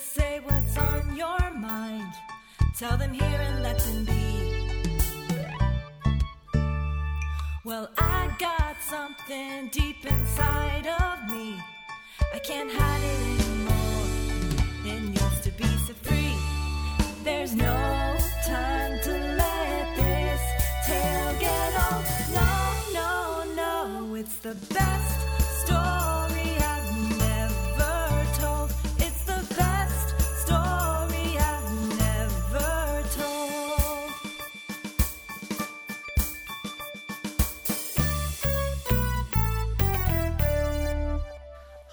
Say what's on your mind. Tell them here and let them be. Well, I got something deep inside of me. I can't hide it anymore. It needs to be set free. There's no time to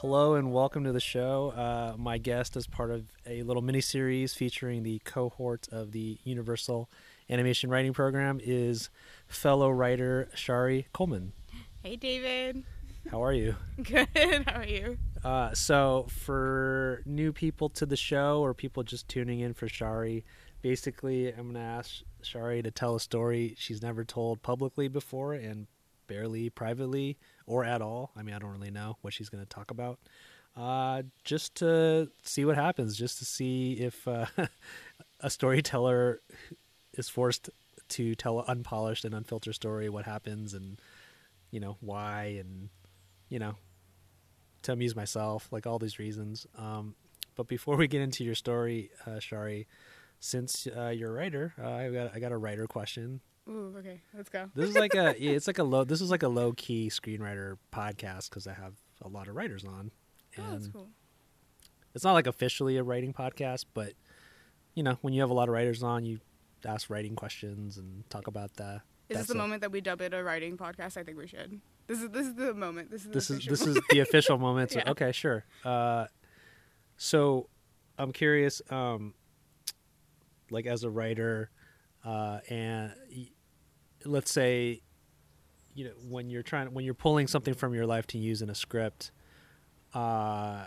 Hello and welcome to the show. Uh, my guest is part of a little mini series featuring the cohort of the Universal Animation Writing Program is fellow writer Shari Coleman. Hey, David. How are you? Good. How are you? Uh, so, for new people to the show or people just tuning in for Shari, basically, I'm going to ask Shari to tell a story she's never told publicly before and barely privately or at all. I mean, I don't really know what she's going to talk about. Uh, just to see what happens, just to see if uh, a storyteller is forced to tell an unpolished and unfiltered story, what happens, and you know why, and you know to amuse myself, like all these reasons. Um, but before we get into your story, uh, Shari, since uh, you're a writer, uh, I got I got a writer question. Ooh, okay. Let's go. This is like a yeah, it's like a low this is like a low key screenwriter podcast because I have a lot of writers on, oh, that's cool. it's not like officially a writing podcast, but you know when you have a lot of writers on, you ask writing questions and talk about that. Is this the moment that we dub it a writing podcast? I think we should. This is this is the moment. This is this is this is moment. the official moment. So, Yeah. Okay, sure. Uh, so I'm curious, um, like as a writer, uh, and let's say, you know, when you're trying, when you're pulling something from your life to use in a script, uh,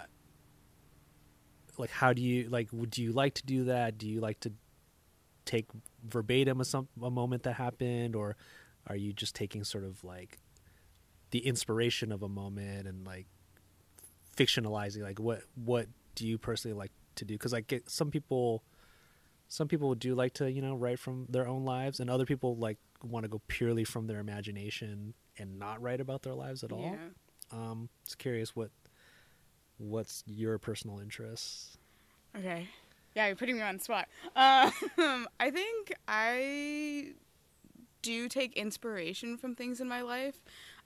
like how do you like? Would you like to do that? Do you like to take verbatim a some a moment that happened, or are you just taking sort of like the inspiration of a moment and like fictionalizing like what what do you personally like to do because like some people some people do like to you know write from their own lives and other people like want to go purely from their imagination and not write about their lives at all Yeah. um just curious what what's your personal interests Okay. Yeah, you're putting me on the spot. Um, I think I do take inspiration from things in my life.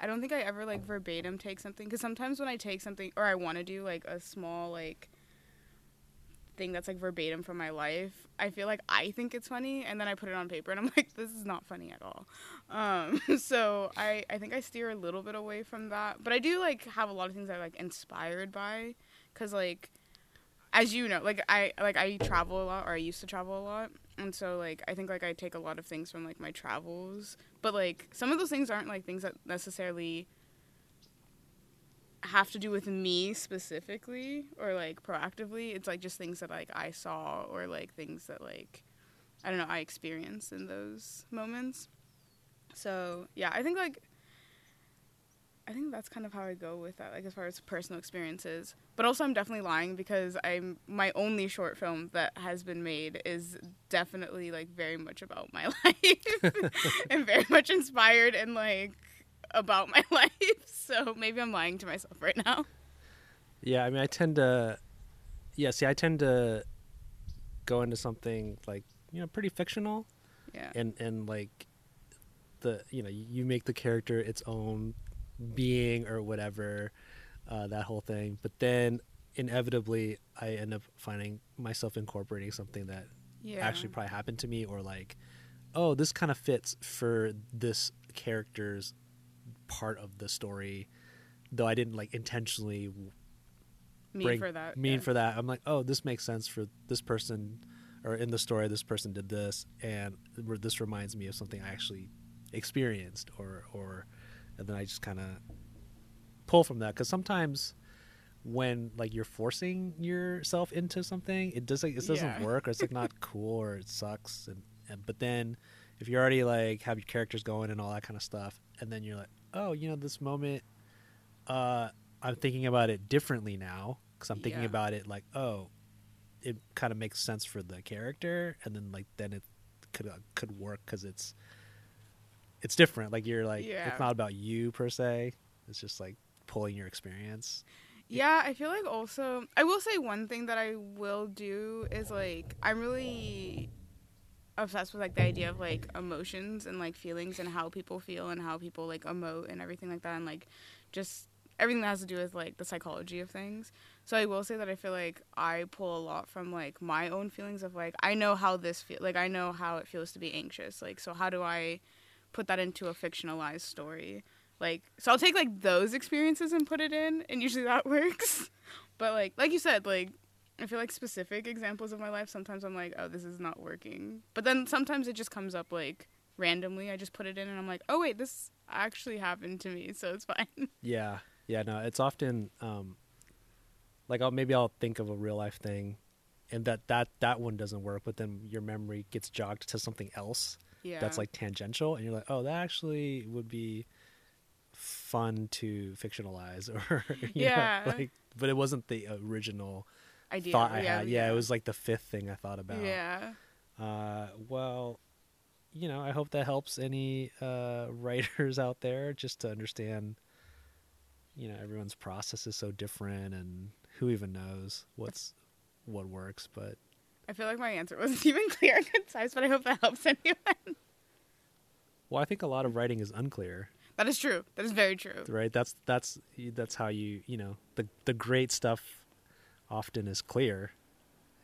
I don't think I ever like verbatim take something because sometimes when I take something or I want to do like a small like thing that's like verbatim from my life, I feel like I think it's funny and then I put it on paper and I'm like, this is not funny at all. Um, so I I think I steer a little bit away from that, but I do like have a lot of things I like inspired by because like as you know, like I like I travel a lot, or I used to travel a lot, and so like I think like I take a lot of things from like my travels, but like some of those things aren't like things that necessarily have to do with me specifically or like proactively. It's like just things that like I saw or like things that like I don't know I experienced in those moments. So yeah, I think like I think that's kind of how I go with that, like as far as personal experiences. But also, I'm definitely lying because I'm my only short film that has been made is definitely like very much about my life and very much inspired and like about my life. So maybe I'm lying to myself right now. yeah i mean i tend to yeah see i tend to go into something like you know pretty fictional Yeah. and and like the you know you make the character its own being or whatever uh, that whole thing but then inevitably i end up finding myself incorporating something that Yeah. actually probably happened to me or like oh this kind of fits for this character's part of the story though i didn't like intentionally mean bring- for that. mean yeah. for that. I'm like, oh, this makes sense for this person, or in the story, this person did this, and this reminds me of something I actually experienced, or or, and then I just kind of pull from that because sometimes when like you're forcing yourself into something, it does like it doesn't Yeah. work, or it's like not cool, or it sucks, and, and but then if you already like have your characters going and all that kind of stuff, and then you're like, oh, you know, this moment, uh, I'm thinking about it differently now because I'm thinking Yeah. about it like, oh, it kind of makes sense for the character, and then like then it could uh, could work because it's it's different. Like you're like Yeah. it's not about you per se. It's just like pulling your experience. Yeah, I feel like also I will say one thing that I will do is like I'm really obsessed with like the idea of like emotions and like feelings and how people feel and how people like emote and everything like that and like just everything that has to do with like the psychology of things. So I will say that I feel like I pull a lot from like my own feelings of like I know how this feel like I know how it feels to be anxious. Like so how do I put that into a fictionalized story? Like so I'll take like those experiences and put it in and usually that works. But like like you said, like I feel like specific examples of my life sometimes I'm like, oh this is not working. But then sometimes it just comes up like randomly. I just put it in and I'm like, oh wait, this actually happened to me, so it's fine. Yeah, yeah. No, it's often um, like I'll maybe I'll think of a real life thing, and that that that one doesn't work, but then your memory gets jogged to something else yeah. that's like tangential, and you're like, oh, that actually would be fun to fictionalize, or Yeah. know, like, but it wasn't the original idea. thought I had. Yeah, it was like the fifth thing I thought about. Yeah. Uh, well, you know, I hope that helps any uh, writers out there just to understand. You know, everyone's process is so different, and who even knows what's what works. But I feel like my answer wasn't even clear and concise, but I hope that helps anyone. well, I think a lot of writing is unclear, That is true. That is very true. right? That's that's that's how you you know the the great stuff often is clear,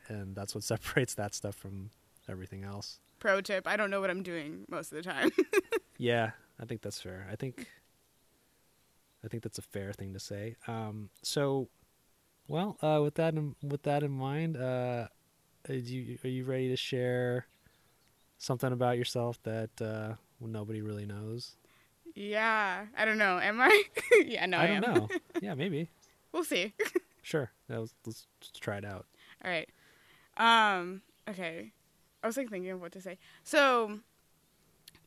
and that's what separates that stuff from everything else. Pro tip: I don't know what I'm doing most of the time. Yeah, I think that's fair. I think I think that's a fair thing to say. Um, so, well, uh, with that in, with that in mind, uh, are you are you ready to share something about yourself that uh, nobody really knows? yeah, I don't know. Am I? yeah, no, I, I don't am. know. yeah, maybe. we'll see. Sure. That was, let's, let's try it out. All right. Um. Okay. I was like thinking of what to say. So,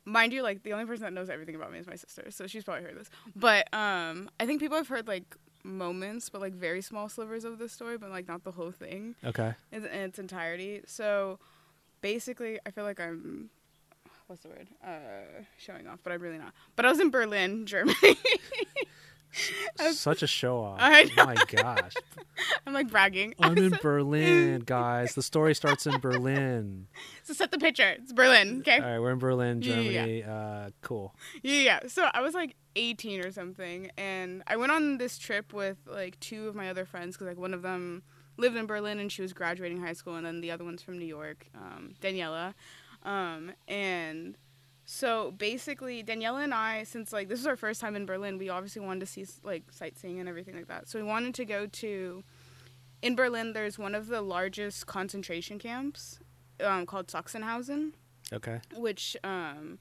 mind you, like the only person that knows everything about me is my sister, so she's probably heard this. But um, I think people have heard like moments, but like very small slivers of the story, but like not the whole thing Okay. in, in its entirety. So, basically, I feel like I'm. What's the word? Uh, showing off, but I'm really not. But I was in Berlin, Germany. Such a show off. Oh my gosh. I'm like bragging. I'm in Berlin, guys. The story starts in Berlin. So set the picture. It's Berlin. Okay. All right, we're in Berlin, Yeah, yeah, yeah. Germany. Uh, cool. Yeah, yeah. So I was like 18 or something, and I went on this trip with like two of my other friends because like one of them lived in Berlin and she was graduating high school, and then the other one's from New York, um, Daniela. Um, and so basically, Daniela and I, since like this is our first time in Berlin, we obviously wanted to see like sightseeing and everything like that. So we wanted to go to. In Berlin, there's one of the largest concentration camps um, called Sachsenhausen Okay. which um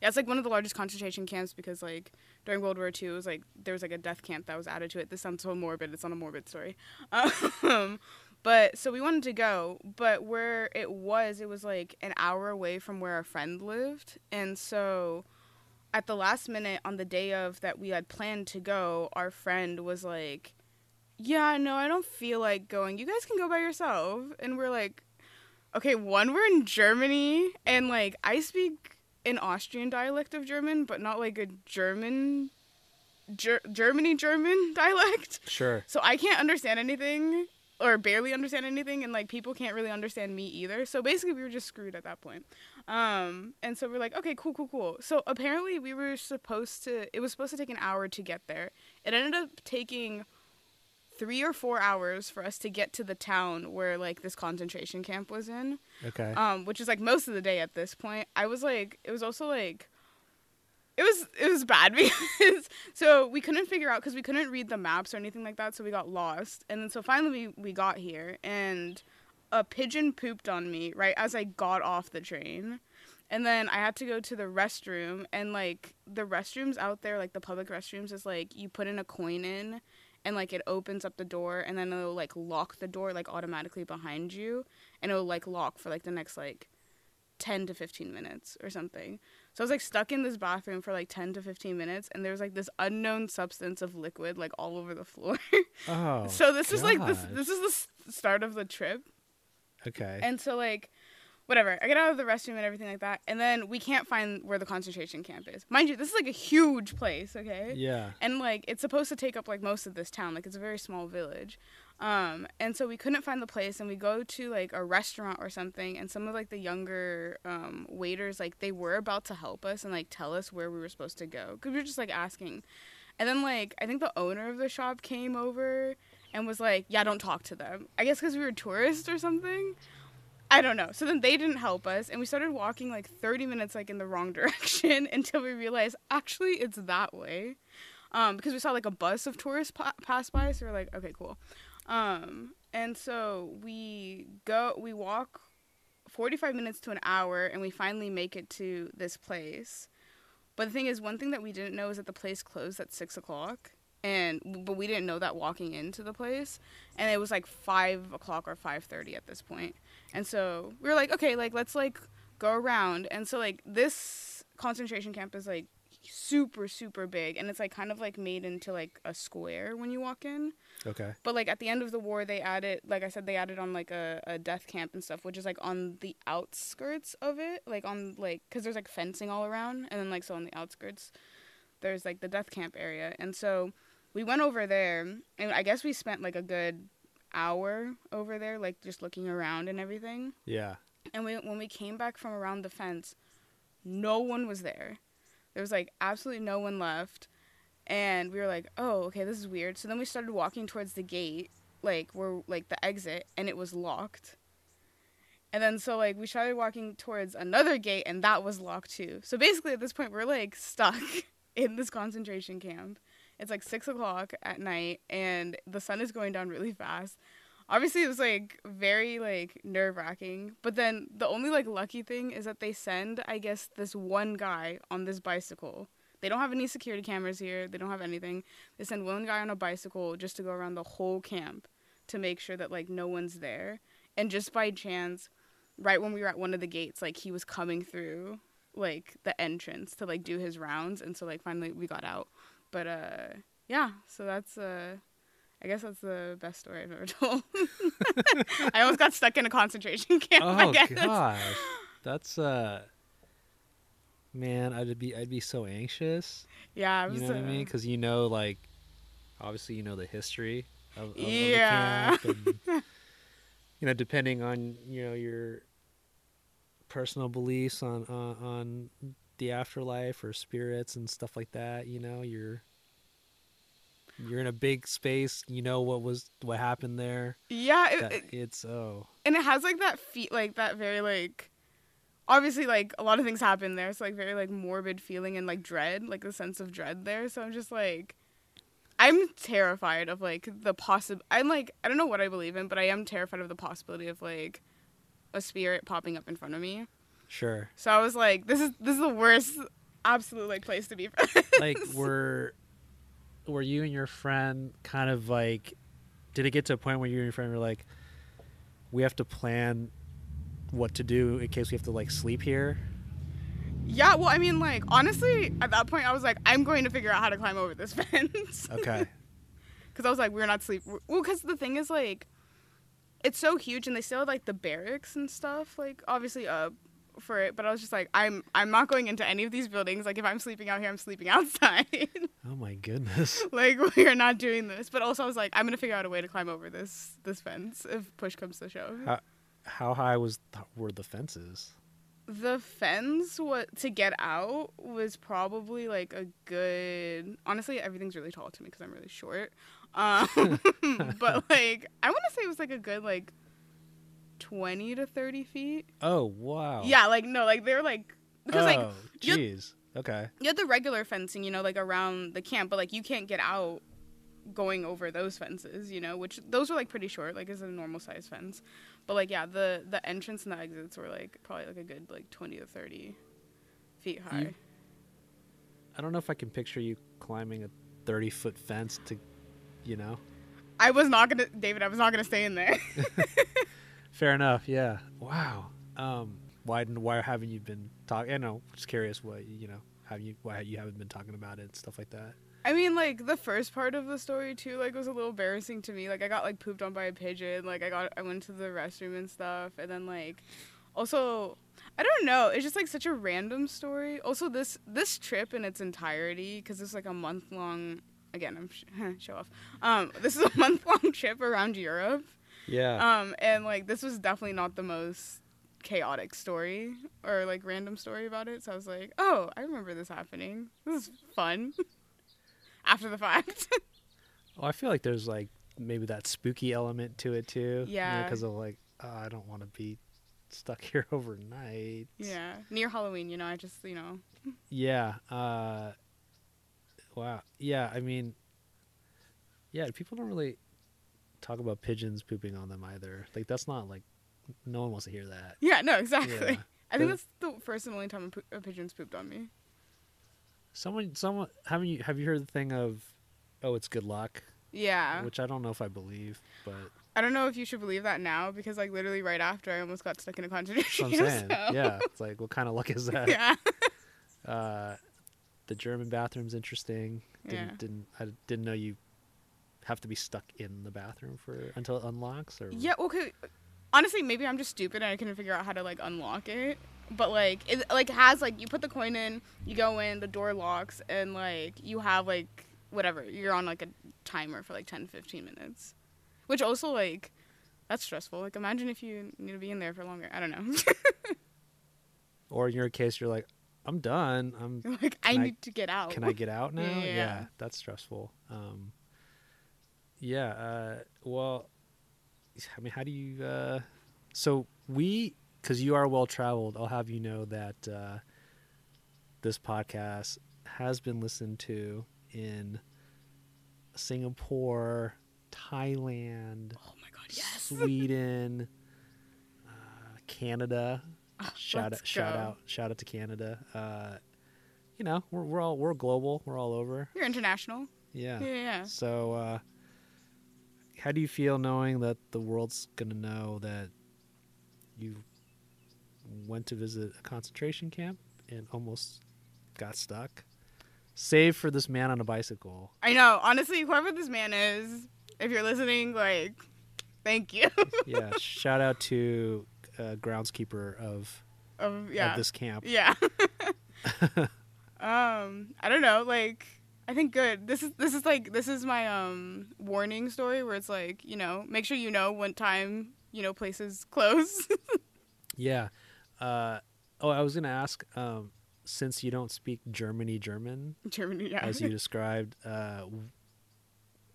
yeah it's like one of the largest concentration camps because like during world war ii it was like there was like a death camp that was added to it this sounds so morbid it's not a morbid story um but so we wanted to go but where it was it was like an hour away from where our friend lived and so at the last minute on the day of that we had planned to go our friend was like yeah no i don't feel like going you guys can go by yourself and we're like okay, one, we're in Germany, and like I speak an Austrian dialect of German, but not like a German, Ger- Germany German dialect. Sure. So I can't understand anything, or barely understand anything, and like people can't really understand me either. So basically, we were just screwed at that point. Um, and so we're like, okay, cool, cool, cool. So apparently, we were supposed to. It was supposed to take an hour to get there. It ended up taking three or four hours for us to get to the town where like this concentration camp was in Okay. um which is like most of the day at this point i was like it was also like it was was bad because so we couldn't figure out because we couldn't read the maps or anything like that so we got lost and then so finally we, we got here and a pigeon pooped on me right as i got off the train and then i had to go to the restroom and like the restrooms out there like the public restrooms is like you put in a coin in and like it opens up the door and then it'll like lock the door like automatically behind you and it'll like lock for like the next like 10 to 15 minutes or something. So I was like stuck in this bathroom for like 10 to 15 minutes and there was like this unknown substance of liquid like all over the floor. oh. so this is like this this is the start of the trip. Okay. And so like whatever. I get out of the restroom and everything like that. And then we can't find where the concentration camp is. Mind you, this is like a huge place, okay? yeah. And like it's supposed to take up like most of this town. Like it's a very small village. Um and so we couldn't find the place and we go to like a restaurant or something and some of like the younger um waiters like they were about to help us and like tell us where we were supposed to go cuz we were just like asking. And then like I think the owner of the shop came over and was like, "Yeah, don't talk to them." I guess cuz we were tourists or something. I don't know. So then they didn't help us, and we started walking like 30 minutes like in the wrong direction until we realized actually it's that way, um, because we saw like a bus of tourists pa- pass by. So we're like, okay, cool. Um, and so we go, we walk 45 minutes to an hour, and we finally make it to this place. But the thing is, one thing that we didn't know is that the place closed at six o'clock, and but we didn't know that walking into the place, and it was like five o'clock or five thirty at this point. And so we were like, okay, like let's like go around. And so like this concentration camp is like super super big, and it's like kind of like made into like a square when you walk in. Okay. But like at the end of the war, they added, like I said, they added on like a, a death camp and stuff, which is like on the outskirts of it, like on like because there's like fencing all around, and then like so on the outskirts, there's like the death camp area, and so we went over there, and I guess we spent like a good hour over there, like just looking around and everything. Yeah. And we, when we came back from around the fence, no one was there. There was like absolutely no one left. And we were like, oh, okay, this is weird. So then we started walking towards the gate, like where like the exit, and it was locked. And then so like we started walking towards another gate, and that was locked too. So basically, at this point, we're like stuck in this concentration camp. It's like six o'clock at night, and the sun is going down really fast obviously it was like very like nerve wracking. But then the only like lucky thing is that they send, I guess, this one guy on this bicycle. They don't have any security cameras here. They don't have anything. They send one guy on a bicycle just to go around the whole camp to make sure that like no one's there. And just by chance, right when we were at one of the gates, like he was coming through like the entrance to like do his rounds and so like finally we got out. But uh yeah, so that's uh I guess that's the best story I've ever told. I almost got stuck in a concentration camp. I Oh gosh. That's uh. Man, I'd be I'd be so anxious. Yeah, I You know what I uh, mean? Because you know, like, obviously, you know the history of, of, Yeah. of the camp, and, you know, depending on you know your personal beliefs on on, on the afterlife or spirits and stuff like that. You know, you're you're in a big space. You know what was what happened there. Yeah, it, That it- it's oh and it has like that feet, like that very like. Obviously, like a lot of things happen there, so like very like morbid feeling and like dread, like the sense of dread there. So I'm just like, I'm terrified of like the possible. I'm like I don't know what I believe in, but I am terrified of the possibility of like a spirit popping up in front of me. sure. So I was like, this is this is the worst, absolute like place to be like were were you and your friend kind of like did it get to a point where you and your friend were like we have to plan what to do in case we have to like sleep here Yeah, well, I mean, like, honestly, at that point, I was like, I'm going to figure out how to climb over this fence. okay Because I was like, we're not sleep. Well, because the thing is, like, it's so huge, and they still had, like, the barracks and stuff, like, obviously up for it. But I was just like, I'm, I'm not going into any of these buildings. Like, if I'm sleeping out here, I'm sleeping outside. oh my goodness like, we are not doing this. But also, I was like, I'm gonna figure out a way to climb over this, this fence if push comes to shove. how, how high was were the fences The fence what to get out was probably like a good. Honestly, everything's really tall to me because I'm really short. Um, but like I want to say it was like a good like twenty to thirty feet. oh wow Yeah, like no, like they're like because like oh you- jeez okay you had the regular fencing, you know, like around the camp, but like you can't get out going over those fences, you know, which those were like pretty short, like is a normal size fence. But like yeah, the the entrance and the exits were like probably like a good like twenty to thirty feet high. You- i don't know if i can picture you climbing a 30 foot fence to you know I was not gonna, David. I was not gonna stay in there. fair enough yeah wow um why why haven't you been talking i know just curious what you know have you why you haven't been talking about it and stuff like that I mean, like the first part of the story too, like was a little embarrassing to me. Like I got like pooped on by a pigeon. Like I got I went to the restroom and stuff, and then like also I don't know. It's just like such a random story. Also, this this trip in its entirety, because it's like a month long. Again, I'm sh- show off. Um, this is a month long trip around Europe. Yeah. Um, and like this was definitely not the most chaotic story or like random story about it. So I was like, oh, I remember this happening. This is fun. After the fact. Oh, I feel like there's like maybe that spooky element to it too. Yeah. Because of like, oh, I don't want to be stuck here overnight. yeah. Near Halloween, you know, I just you know. Yeah. Uh, wow. Yeah. I mean, yeah. People don't really talk about pigeons pooping on them either. Like that's not like no one wants to hear that. Yeah. No. Exactly. Yeah. I think that's the first and only time a, po- a pigeon's pooped on me. Someone, someone, haven't you have you heard the thing of, oh, it's good luck, Yeah. which I don't know if I believe, but I don't know if you should believe that now because like literally right after I almost got stuck in a that's concentration I'm saying. so- Yeah. It's like, what kind of luck is that? yeah. Uh, the German bathroom's interesting. Didn't Yeah. didn't I didn't know you have to be stuck in the bathroom for until it unlocks or Yeah, okay. Honestly, maybe I'm just stupid and I couldn't figure out how to like unlock it. But like it like has like you put the coin in, you go in, the door locks and like you have like whatever, you're on like a timer for like 10 15 minutes. Which also like that's stressful. Like imagine if you need to be in there for longer. I don't know. or in your case you're like I'm done. I'm like I Can I- need to get out. can I get out now? Yeah, yeah. that's stressful. Um, yeah. Uh, well, I mean, how do you? Uh, so we, because you are well traveled, I'll have you know that uh, this podcast has been listened to in Singapore, Thailand, Oh my god, yes. Sweden, uh, Canada. Shout let's out! Shout out! Shout out to Canada. Uh, you know, we're we're all we're global. We're all over. You're international. Yeah. Yeah, yeah. yeah. So, uh, how do you feel knowing that the world's gonna know that you went to visit a concentration camp and almost got stuck? Save for this man on a bicycle. I know. Honestly, whoever this man is, if you're listening, like thank you. Yeah. shout out to uh, groundskeeper of, um, yeah. of this camp. Yeah. um, I don't know. Like, I think good. This is this is like this is my um warning story where it's like you know make sure you know when time you know places close. Yeah. Uh, oh, I was gonna ask. Um, since you don't speak Germany German, Germany, yeah. as you described, uh,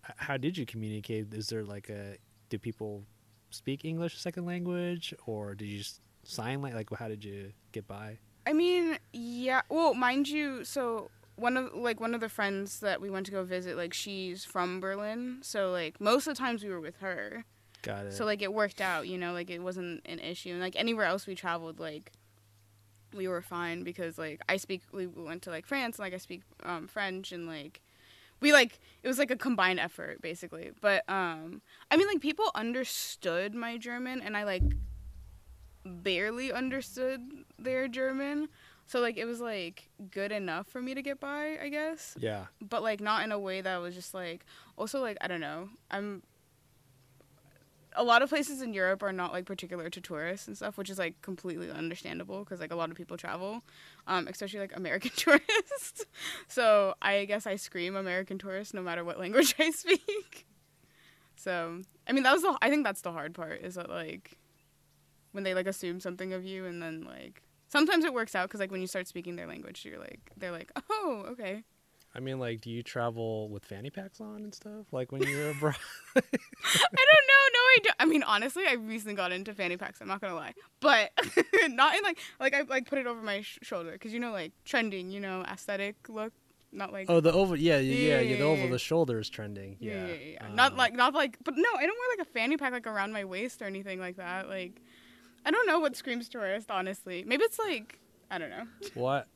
how did you communicate? Is there like a do people speak English second language, or did you just sign like like how did you get by? I mean, yeah. Well, mind you, so one of like one of the friends that we went to go visit, like she's from Berlin, so like most of the times we were with her. Got it. So like it worked out, you know, like it wasn't an issue. And like anywhere else we traveled, like we were fine because like I speak we went to like France and like I speak um French and like we like it was like a combined effort basically. But um I mean like people understood my German and I like barely understood their German. So like it was like good enough for me to get by, I guess yeah, but like not in a way that was just like also like I don't know. I'm a lot of places in Europe are not like particular to tourists and stuff, which is like completely understandable because like a lot of people travel, um, especially like American tourists. so I guess I scream American tourist no matter what language I speak. So I mean that was the I think that's the hard part is that like when they like assume something of you and then like sometimes it works out because like when you start speaking their language you're like they're like oh okay I mean, like, do you travel with fanny packs on and stuff? Like when you're abroad? I don't know. No, I don't. I mean, honestly, I recently got into fanny packs. I'm not gonna lie, but not in like like I like put it over my sh- shoulder because you know like trending, you know, aesthetic look. Not like oh, the over, yeah, yeah, yeah, Yeah, the over yeah. the shoulder is trending. yeah, Yeah, yeah, yeah, yeah. not Um, like not like. But no, I don't wear like a fanny pack like around my waist or anything like that. Like, I don't know what screams tourist. Honestly, maybe it's like I don't know. What?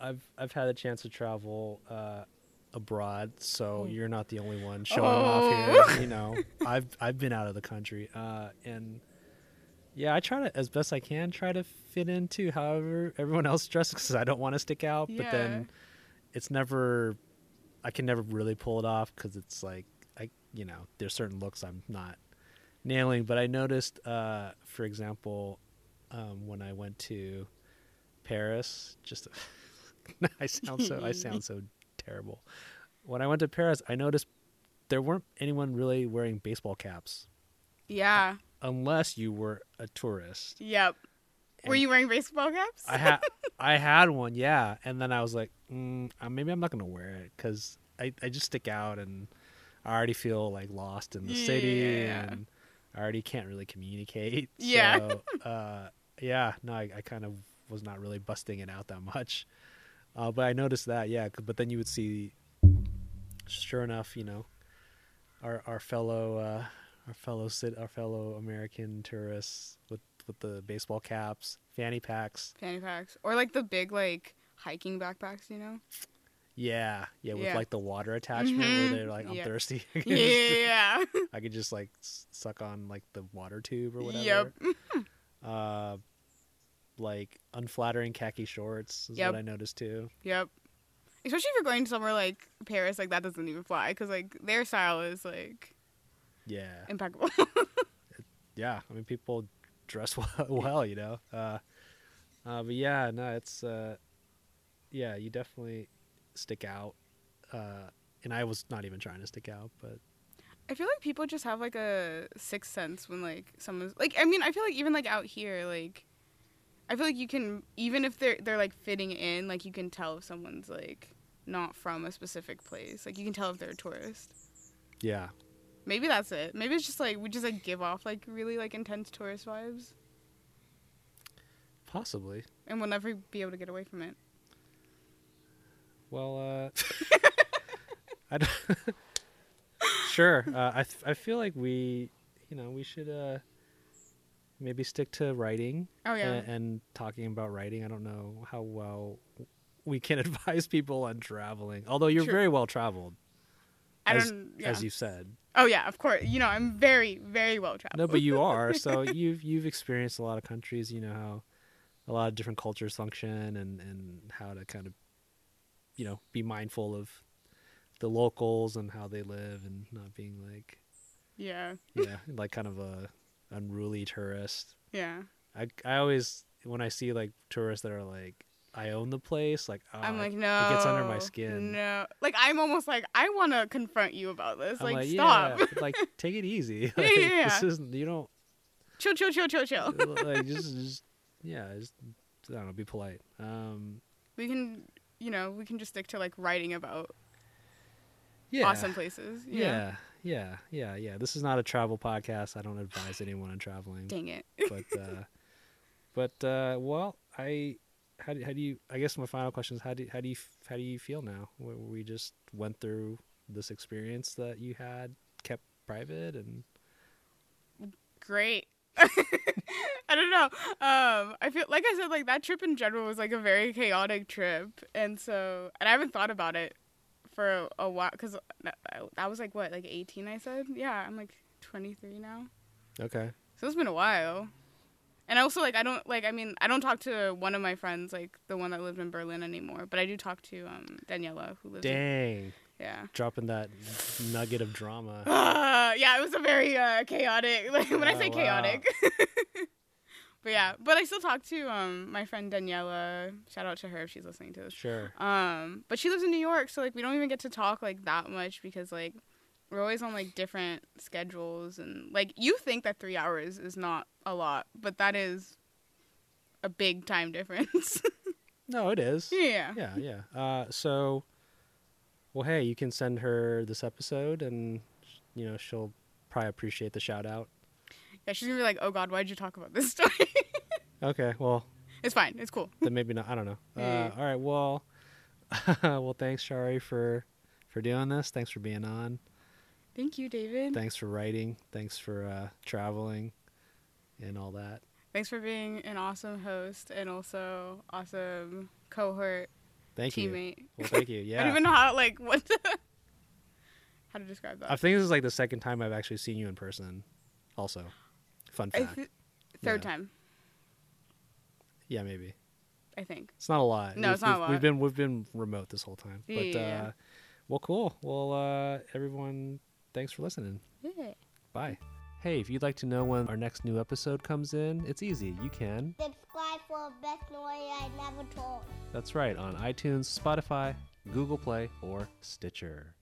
I've I've had a chance to travel uh, abroad, so Oh. you're not the only one showing Oh. off here. You know, I've I've been out of the country, uh, and yeah, I try to as best I can try to fit into however everyone else dresses because I don't want to stick out. But then it's never I can never really pull it off because it's like I you know there's certain looks I'm not nailing. But I noticed, uh, for example, um, when I went to Paris, just I sound so I sound so terrible. When I went to Paris, I noticed there weren't anyone really wearing baseball caps Yeah. unless you were a tourist. Yep. Were you wearing baseball caps? I had I had one, yeah, and then I was like, mm, uh, maybe I'm not gonna wear it because I I just stick out and I already feel like lost in the city and I already can't really communicate. Yeah. So, uh, yeah, no, I, I kind of was not really busting it out that much, uh, but I noticed that, yeah. But then you would see, sure enough, you know, our our fellow uh, our fellow sit our fellow American tourists with with the baseball caps, fanny packs. Fanny packs. Or like the big like hiking backpacks, you know? Yeah, yeah, with Yeah. like the water attachment Mhm. where they're like, I'm Yeah. thirsty. Yeah, yeah, yeah. I could just like suck on like the water tube or whatever. Yep. Uh, like unflattering khaki shorts is Yep. what I noticed too. Yep. Especially if you're going somewhere like Paris, like that doesn't even fly because like their style is like Yeah, impeccable. yeah. I mean, people dress well, well you know. Uh, uh, but yeah, no, it's uh, yeah, you definitely stick out. Uh, and I was not even trying to stick out, but I feel like people just have like a sixth sense when like someone's like I mean I feel like even like out here like I feel like you can even if they're they're like fitting in like you can tell if someone's like not from a specific place like you can tell if they're a tourist. yeah, Maybe that's it. Maybe it's just like we just like give off like really like intense tourist vibes possibly. and we'll never be able to get away from it. Well, uh, I don't sure. Uh, I th- I feel like we, you know, we should uh maybe stick to writing Oh yeah. and, and talking about writing. I don't know how well we can advise people on traveling. Although you're True. very well traveled, I as, don't yeah. as you said. Oh yeah, of course. You know, I'm very very well traveled. No, but you are. So you've you've experienced a lot of countries. You know how a lot of different cultures function, and and how to kind of, you know, be mindful of the locals and how they live, and not being like, yeah. yeah, like kind of a unruly tourist. Yeah. I I always when I see like tourists that are like, I own the place, like oh, I'm like, no. it gets under my skin. No. Like, I'm almost like, I want to confront you about this. Like, like, stop. yeah, like take it easy. Like, yeah, yeah. This isn't you don't chill, chill, chill, chill, chill. like just, just yeah, just I don't know, be polite. Um, we can, you know, we can just stick to like writing about yeah, awesome places. know? Yeah, yeah, yeah, yeah. This is not a travel podcast. I don't advise anyone on traveling. Dang it. But uh, but uh, well, I how do, how do you? I guess my final question is how do how do you how do you feel now? We just went through this experience that you had kept private and Great. I don't know. Um, I feel like I said, like that trip in general was like a very chaotic trip, and so and I haven't thought about it for a, a while because that, that was like what, like 18? I said, yeah, I'm like 23 now. okay, So it's been a while. And also like I don't like I mean I don't talk to one of my friends like the one that lived in Berlin anymore, but I do talk to um Daniela who lives in, dang, yeah. dropping that nugget of drama. Uh, yeah, it was a very uh, chaotic. Like when I Oh, say wow. chaotic. but yeah, but I still talk to um my friend Daniela. Shout out to her if she's listening to this. Sure. Um, but she lives in New York, so like we don't even get to talk like that much because like we're always on like different schedules and like you think that three hours is not a lot, but that is a big time difference. No, it is. yeah. yeah yeah uh so well hey you can send her this episode and you know she'll probably appreciate the shout out Yeah, she's gonna be like, "Oh God, why'd you talk about this story?" okay well it's fine. It's cool. then maybe not i don't know uh all right well well thanks shari for for doing this thanks for being on Thank you, David. thanks for writing thanks for uh traveling and all that Thanks for being an awesome host and also awesome cohort thank you teammate. well thank you Yeah. I don't even know how like what to, how to describe that. i think this is like the second time i've actually seen you in person also fun fact th- third Yeah. time, yeah maybe I think. It's not a lot. No, We've- it's not a we've- We've been we've been remote this whole time, but Yeah. uh, Well, cool. Well, uh, everyone, thanks for listening. Yeah. Bye. Hey, if you'd like to know when our next new episode comes in, it's easy. You can. Subscribe for the best story I never told. That's right, on iTunes, Spotify, Google Play, or Stitcher.